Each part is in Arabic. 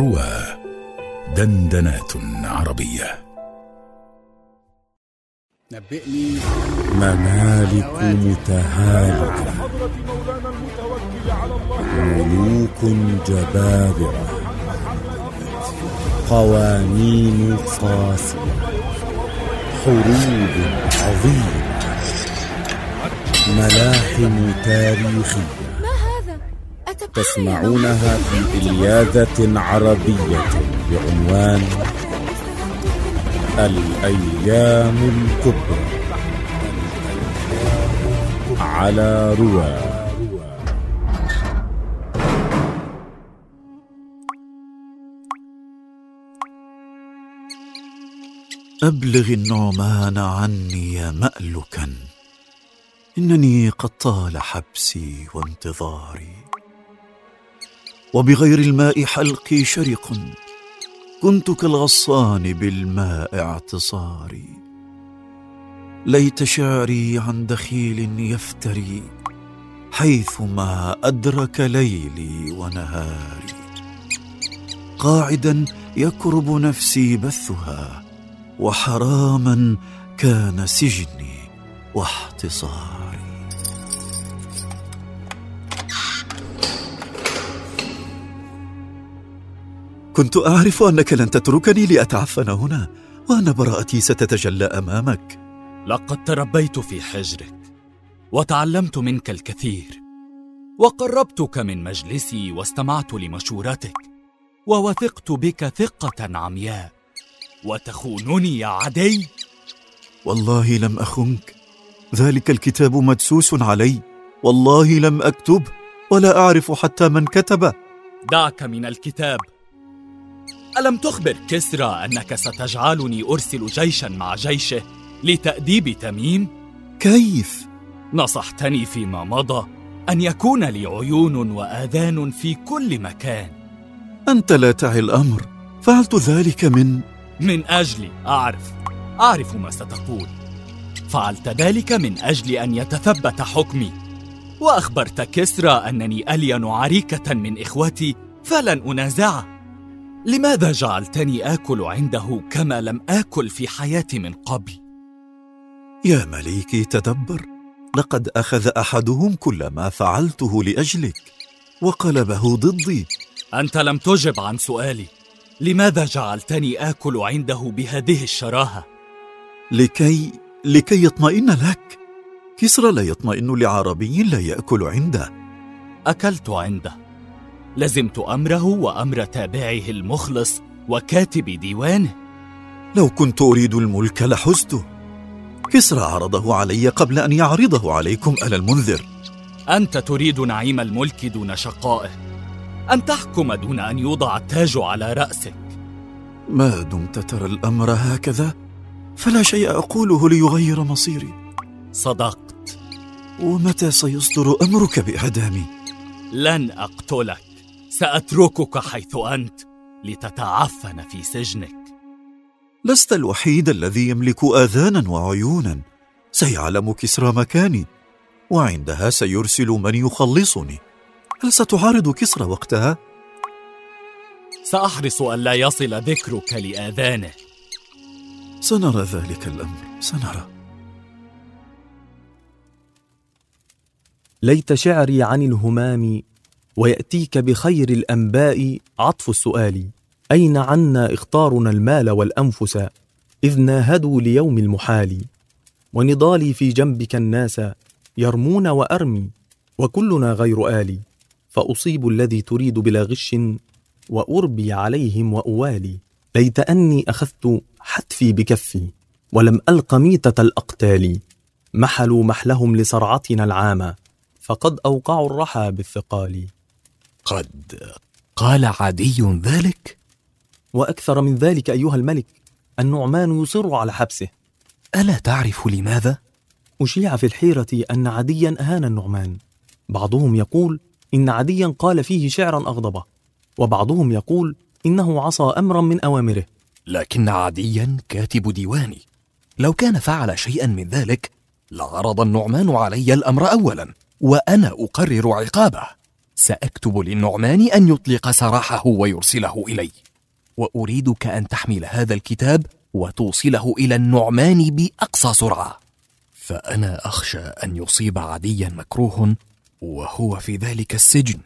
روى دندنات عربية. نبئني. ممالك متهالكة. ملوك جبابرة. قوانين قاسية. حروب عظيمة. ملاحم تاريخية. تسمعونها في إلياذة عربية بعنوان الأيام الكبرى. على رواه أبلغ النعمان عني مألكا. إنني قد طال حبسي وانتظاري. وبغير الماء حلقي شرق كنت كالغصان بالماء اعتصاري. ليت شعري عن دخيل يفتري حيثما أدرك ليلي ونهاري. قاعدا يكرب نفسي بثها وحراما كان سجني واحتصاري. كنت أعرف أنك لن تتركني لأتعفن هنا وأن براءتي ستتجلى أمامك. لقد تربيت في حجرك وتعلمت منك الكثير وقربتك من مجلسي واستمعت لمشورتك ووثقت بك ثقة عمياء وتخونني يا عدي. والله لم أخنك. ذلك الكتاب مدسوس علي. والله لم أكتب ولا أعرف حتى من كتبه. دعك من الكتاب. ألم تخبر كسرى أنك ستجعلني أرسل جيشا مع جيشه لتأديب تميم؟ كيف؟ نصحتني فيما مضى أن يكون لي عيون وآذان في كل مكان. أنت لا تعي الأمر فعلت ذلك من؟ من اجلي أعرف أعرف ما ستقول. فعلت ذلك من أجل أن يتثبت حكمي. وأخبرت كسرى أنني ألين عريكة من إخوتي فلن أنازعه. لماذا جعلتني آكل عنده كما لم آكل في حياتي من قبل؟ يا مليكي تدبر. لقد أخذ أحدهم كل ما فعلته لأجلك وقلبه ضدي. أنت لم تجب عن سؤالي. لماذا جعلتني آكل عنده بهذه الشراهة؟ لكي لكي يطمئن لك. كسرى لا يطمئن لعربي لا يأكل عنده. أكلت عنده. لزمت أمره وأمر تابعه المخلص وكاتب ديوانه. لو كنت أريد الملك لحزته كسرى عرضه علي قبل أن يعرضه عليكم الا المنذر. أنت تريد نعيم الملك دون شقائه. أن تحكم دون أن يوضع التاج على رأسك. ما دمت ترى الأمر هكذا؟ فلا شيء أقوله ليغير مصيري. صدقت. ومتى سيصدر أمرك باعدامي لن أقتلك. سأتركك حيث أنت لتتعفن في سجنك. لست الوحيد الذي يملك آذانا وعيونا. سيعلم كسرى مكاني وعندها سيرسل من يخلصني. هل ستعارض كسرى وقتها؟ سأحرص الا يصل ذكرك لآذانه. سنرى ذلك الأمر سنرى. ليت شعري عن الهمام ويأتيك بخير الأنباء. عطف السؤال أين عنا اختارنا المال والأنفس؟ إذ ناهدوا ليوم المحال. ونضالي في جنبك الناس يرمون وأرمي وكلنا غير آلي. فأصيب الذي تريد بلا غش وأربي عليهم وأوالي. ليت أني أخذت حتفي بكفي ولم ألق ميتة الأقتال. محلوا محلهم لصرعتنا العامة فقد أوقعوا الرحى بالثقال. قد قال عدي ذلك؟ وأكثر من ذلك أيها الملك النعمان يصر على حبسه. ألا تعرف لماذا؟ أشيع في الحيرة أن عديا أهان النعمان. بعضهم يقول إن عديا قال فيه شعرا أغضبه وبعضهم يقول إنه عصى امرا من أوامره. لكن عديا كاتب ديواني. لو كان فعل شيئا من ذلك لعرض النعمان علي الأمر اولا وأنا أقرر عقابه. سأكتب للنعمان أن يطلق سراحه ويرسله إلي. وأريدك أن تحمل هذا الكتاب وتوصله إلى النعمان بأقصى سرعة. فأنا أخشى أن يصيب عديا مكروه وهو في ذلك السجن.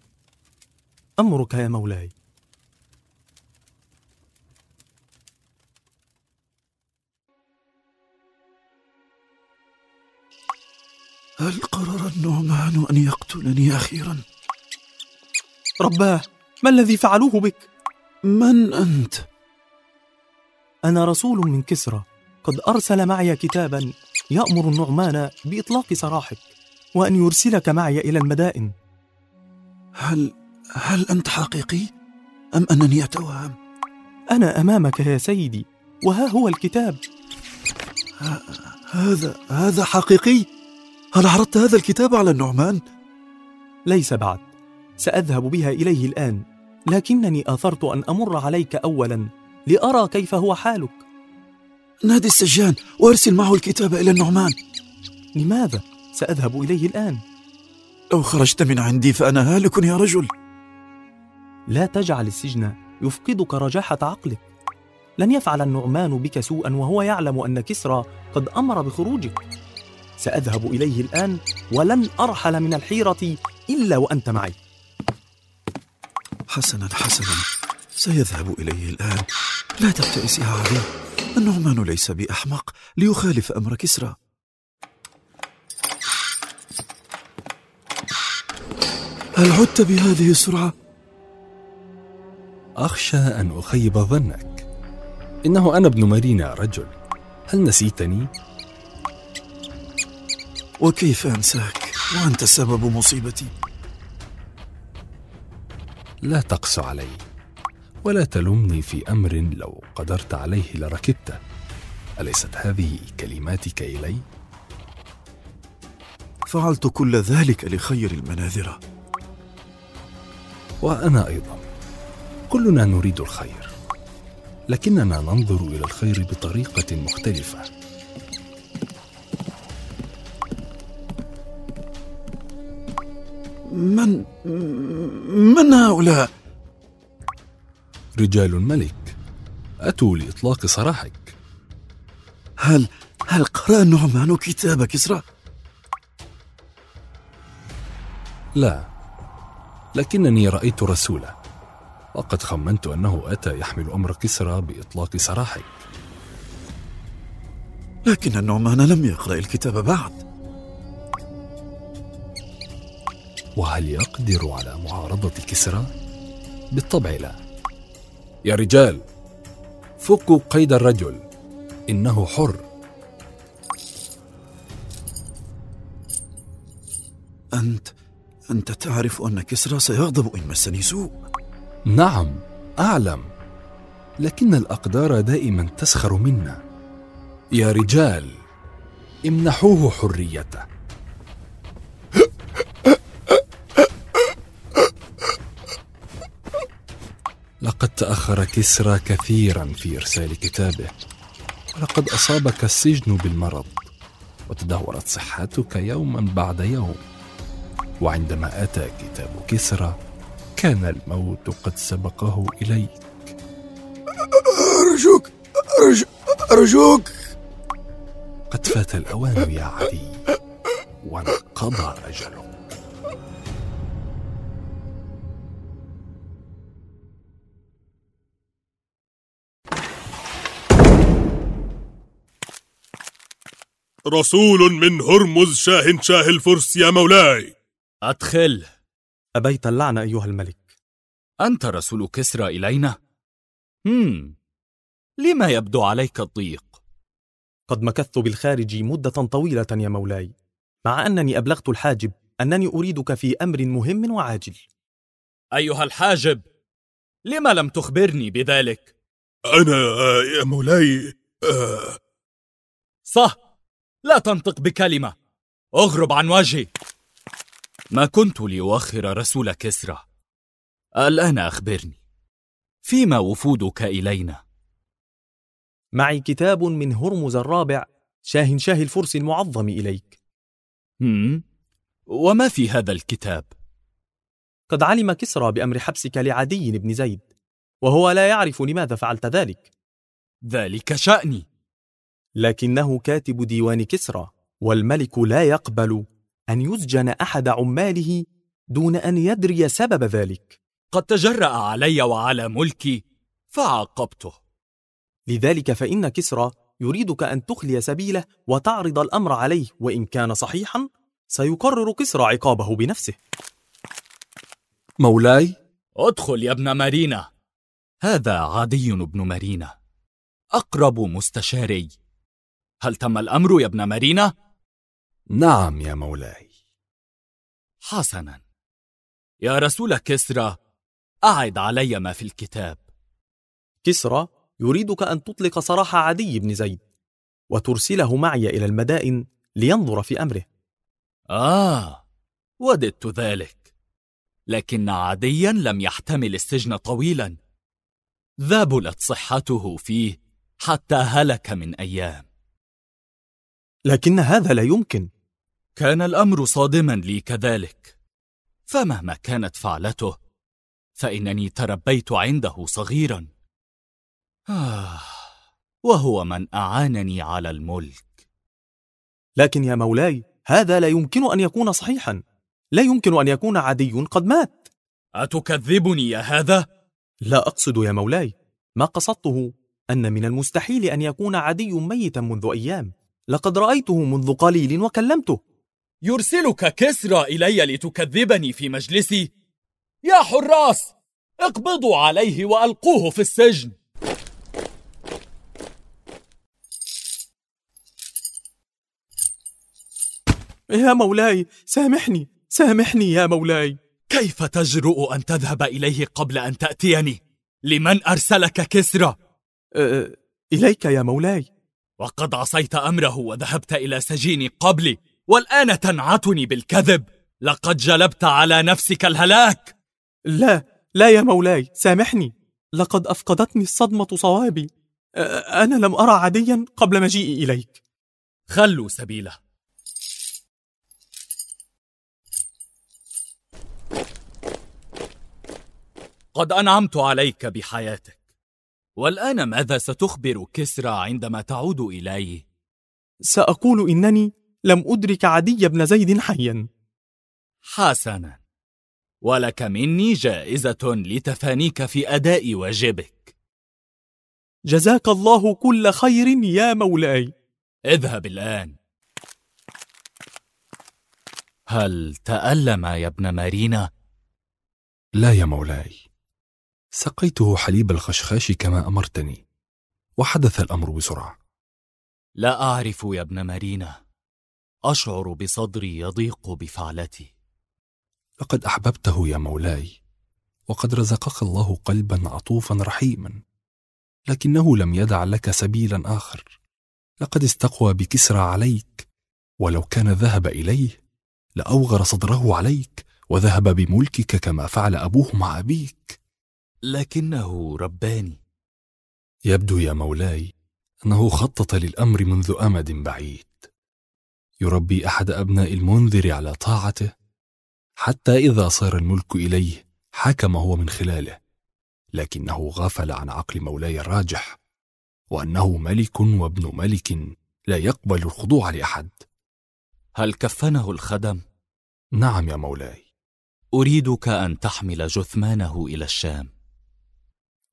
أمرك يا مولاي. هل قرر النعمان أن يقتلني أخيرا؟ رباه ما الذي فعلوه بك من أنت؟ أنا رسول من كسرى قد أرسل معي كتابا يأمر النعمان بإطلاق سراحك وأن يرسلك معي إلى المدائن هل هل أنت حقيقي؟ أم أنني أتوهم؟ أنا أمامك يا سيدي وها هو الكتاب هذا هذا حقيقي؟ هل عرضت هذا الكتاب على النعمان؟ ليس بعد سأذهب بها إليه الآن. لكنني أثرت أن أمر عليك اولا لأرى كيف هو حالك. نادي السجان وأرسل معه الكتاب إلى النعمان. لماذا؟ سأذهب إليه الآن. لو خرجت من عندي فأنا هالك يا رجل. لا تجعل السجن يفقدك رجاحة عقلك. لن يفعل النعمان بك سوءا وهو يعلم أن كسرى قد أمر بخروجك. سأذهب إليه الآن ولن أرحل من الحيرة إلا وأنت معي. حسنا حسنا. سيذهب إليه الآن. لا تبتئس يا علي النعمان ليس بأحمق ليخالف أمر كسرى. هل عدت بهذه السرعة؟ أخشى أن أخيب ظنك. إنه أنا ابن مارينا يا رجل. هل نسيتني؟ وكيف أنساك؟ وأنت سبب مصيبتي. لا تقس علي ولا تلمني في أمر لو قدرت عليه لركبته أليست هذه كلماتك إلي؟ فعلت كل ذلك لخير المناذرة. وأنا أيضا. كلنا نريد الخير لكننا ننظر إلى الخير بطريقة مختلفة. من من هؤلاء؟ رجال الملك أتوا لإطلاق سراحك هل هل قرأ النعمان كتاب كسرى؟ لا لكنني رأيت رسوله وقد خمنت أنه أتى يحمل أمر كسرى بإطلاق سراحك لكن النعمان لم يقرأ الكتاب بعد وهل يقدر على معارضة كسرى؟ بالطبع لا. يا رجال فكوا قيد الرجل إنه حر. أنت أنت تعرف أن كسرى سيغضب إن مسني سوء. نعم أعلم. لكن الأقدار دائما تسخر منا. يا رجال امنحوه حريته لقد تأخر كسرى كثيرا في إرسال كتابه. ولقد أصابك السجن بالمرض وتدهورت صحتك يوما بعد يوم. وعندما أتى كتاب كسرى كان الموت قد سبقه إليك. أرجوك أرجو أرجوك! قد فات الأوان يا عدي وانقضى أجلك. رسول من هرمز شاه شاه الفرس يا مولاي. أدخل. أبيت اللعن أيها الملك. أنت رسول كسرى إلينا؟ هم. لما يبدو عليك الضيق؟ قد مكثت بالخارج مدة طويلة يا مولاي مع أنني أبلغت الحاجب أنني أريدك في أمر مهم وعاجل. أيها الحاجب لما لم تخبرني بذلك؟ أنا يا مولاي آه، صح لا تنطق بكلمة. اغرب عن وجهي. ما كنت لأؤخر رسول كسرى. الآن أخبرني. فيما وفودك إلينا؟ معي كتاب من هرمز الرابع شاه شاه الفرس المعظم إليك. هم؟ وما في هذا الكتاب؟ قد علم كسرى بأمر حبسك لعدي بن زيد وهو لا يعرف لماذا فعلت ذلك. ذلك شأني. لكنه كاتب ديوان كسرى والملك لا يقبل أن يسجن أحد عماله دون أن يدري سبب ذلك. قد تجرأ علي وعلى ملكي فعاقبته. لذلك فإن كسرى يريدك أن تخلي سبيله وتعرض الأمر عليه وإن كان صحيحا سيقرر كسرى عقابه بنفسه. مولاي؟ ادخل يا ابن مارينا. هذا عدي بن مارينا. أقرب مستشاري. هل تم الأمر يا ابن مارينا؟ نعم يا مولاي. حسنا. يا رسول كسرى أعد علي ما في الكتاب. كسرى يريدك أن تطلق سراح عدي بن زيد وترسله معي إلى المدائن لينظر في أمره. آه وددت ذلك. لكن عاديا لم يحتمل السجن طويلا. ذابلت صحته فيه حتى هلك من أيام. لكن هذا لا يمكن. كان الأمر صادما لي كذلك. فمهما كانت فعلته فإنني تربيت عنده صغيرا. آه وهو من أعانني على الملك. لكن يا مولاي هذا لا يمكن أن يكون صحيحا. لا يمكن أن يكون عدي قد مات. أتكذبني يا هذا؟ لا أقصد يا مولاي. ما قصدته أن من المستحيل أن يكون عدي ميتا منذ أيام. لقد رأيته منذ قليل وكلمته. يرسلك كسرى إلي لتكذبني في مجلسي. يا حراس اقبضوا عليه وألقوه في السجن. يا مولاي سامحني سامحني يا مولاي. كيف تجرؤ أن تذهب إليه قبل أن تأتيني؟ لمن أرسلك كسرى؟ أه إليك يا مولاي. وقد عصيت أمره وذهبت إلى سجيني قبلي والآن تنعتني بالكذب. لقد جلبت على نفسك الهلاك. لا لا يا مولاي سامحني. لقد أفقدتني الصدمة صوابي. أنا لم أرى عديا قبل مجيئي إليك. خلوا سبيله. قد أنعمت عليك بحياتك. والآن ماذا ستخبر كسرى عندما تعود إليه؟ سأقول إنني لم أدرك عدي بن زيد حيا. حسنا. ولك مني جائزة لتفانيك في أداء واجبك. جزاك الله كل خير يا مولاي. اذهب الآن. هل تألم يا ابن مارينا؟ لا يا مولاي. سقيته حليب الخشخاش كما أمرتني. وحدث الأمر بسرعة. لا أعرف يا ابن مارينا. أشعر بصدري يضيق بفعلتي. لقد أحببته يا مولاي وقد رزقك الله قلبا عطوفا رحيما. لكنه لم يدع لك سبيلا آخر. لقد استقوى بكسرى عليك ولو كان ذهب إليه لأوغر صدره عليك وذهب بملكك كما فعل أبوه مع أبيك. لكنه رباني. يبدو يا مولاي أنه خطط للأمر منذ أمد بعيد. يربي أحد أبناء المنذر على طاعته حتى إذا صار الملك إليه حكم هو من خلاله لكنه غفل عن عقل مولاي الراجح وأنه ملك وابن ملك لا يقبل الخضوع لأحد. هل كفنه الخدم؟ نعم يا مولاي. أريدك أن تحمل جثمانه إلى الشام.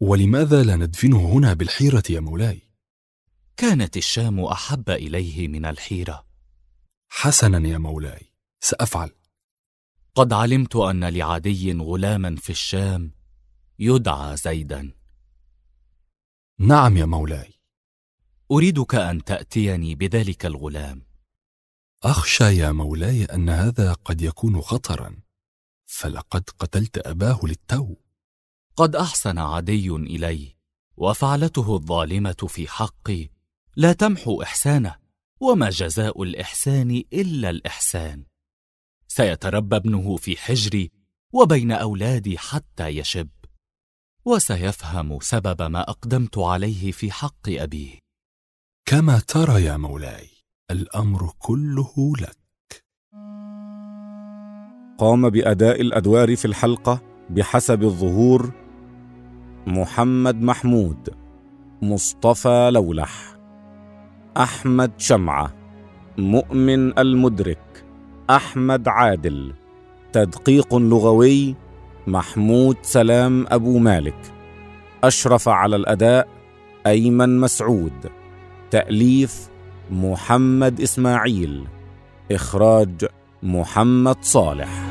ولماذا لا ندفنه هنا بالحيرة يا مولاي؟ كانت الشام أحب إليه من الحيرة. حسنا يا مولاي سأفعل. قد علمت أن لعدي غلاما في الشام يدعى زيدا. نعم يا مولاي. أريدك أن تأتيني بذلك الغلام. أخشى يا مولاي أن هذا قد يكون خطرا فلقد قتلت أباه للتو. قد أحسن عدي إلي وفعلته الظالمة في حقي لا تمحو إحسانه وما جزاء الإحسان إلا الإحسان. سيتربى ابنه في حجري وبين أولادي حتى يشب. وسيفهم سبب ما أقدمت عليه في حق أبيه. كما ترى يا مولاي الأمر كله لك. قام بأداء الأدوار في الحلقة بحسب الظهور محمد محمود مصطفى لولح أحمد شمعة مؤمن المدرك أحمد عادل تدقيق لغوي محمود سلام أبو مالك أشرف على الأداء أيمن مسعود تأليف محمد إسماعيل إخراج محمد صالح.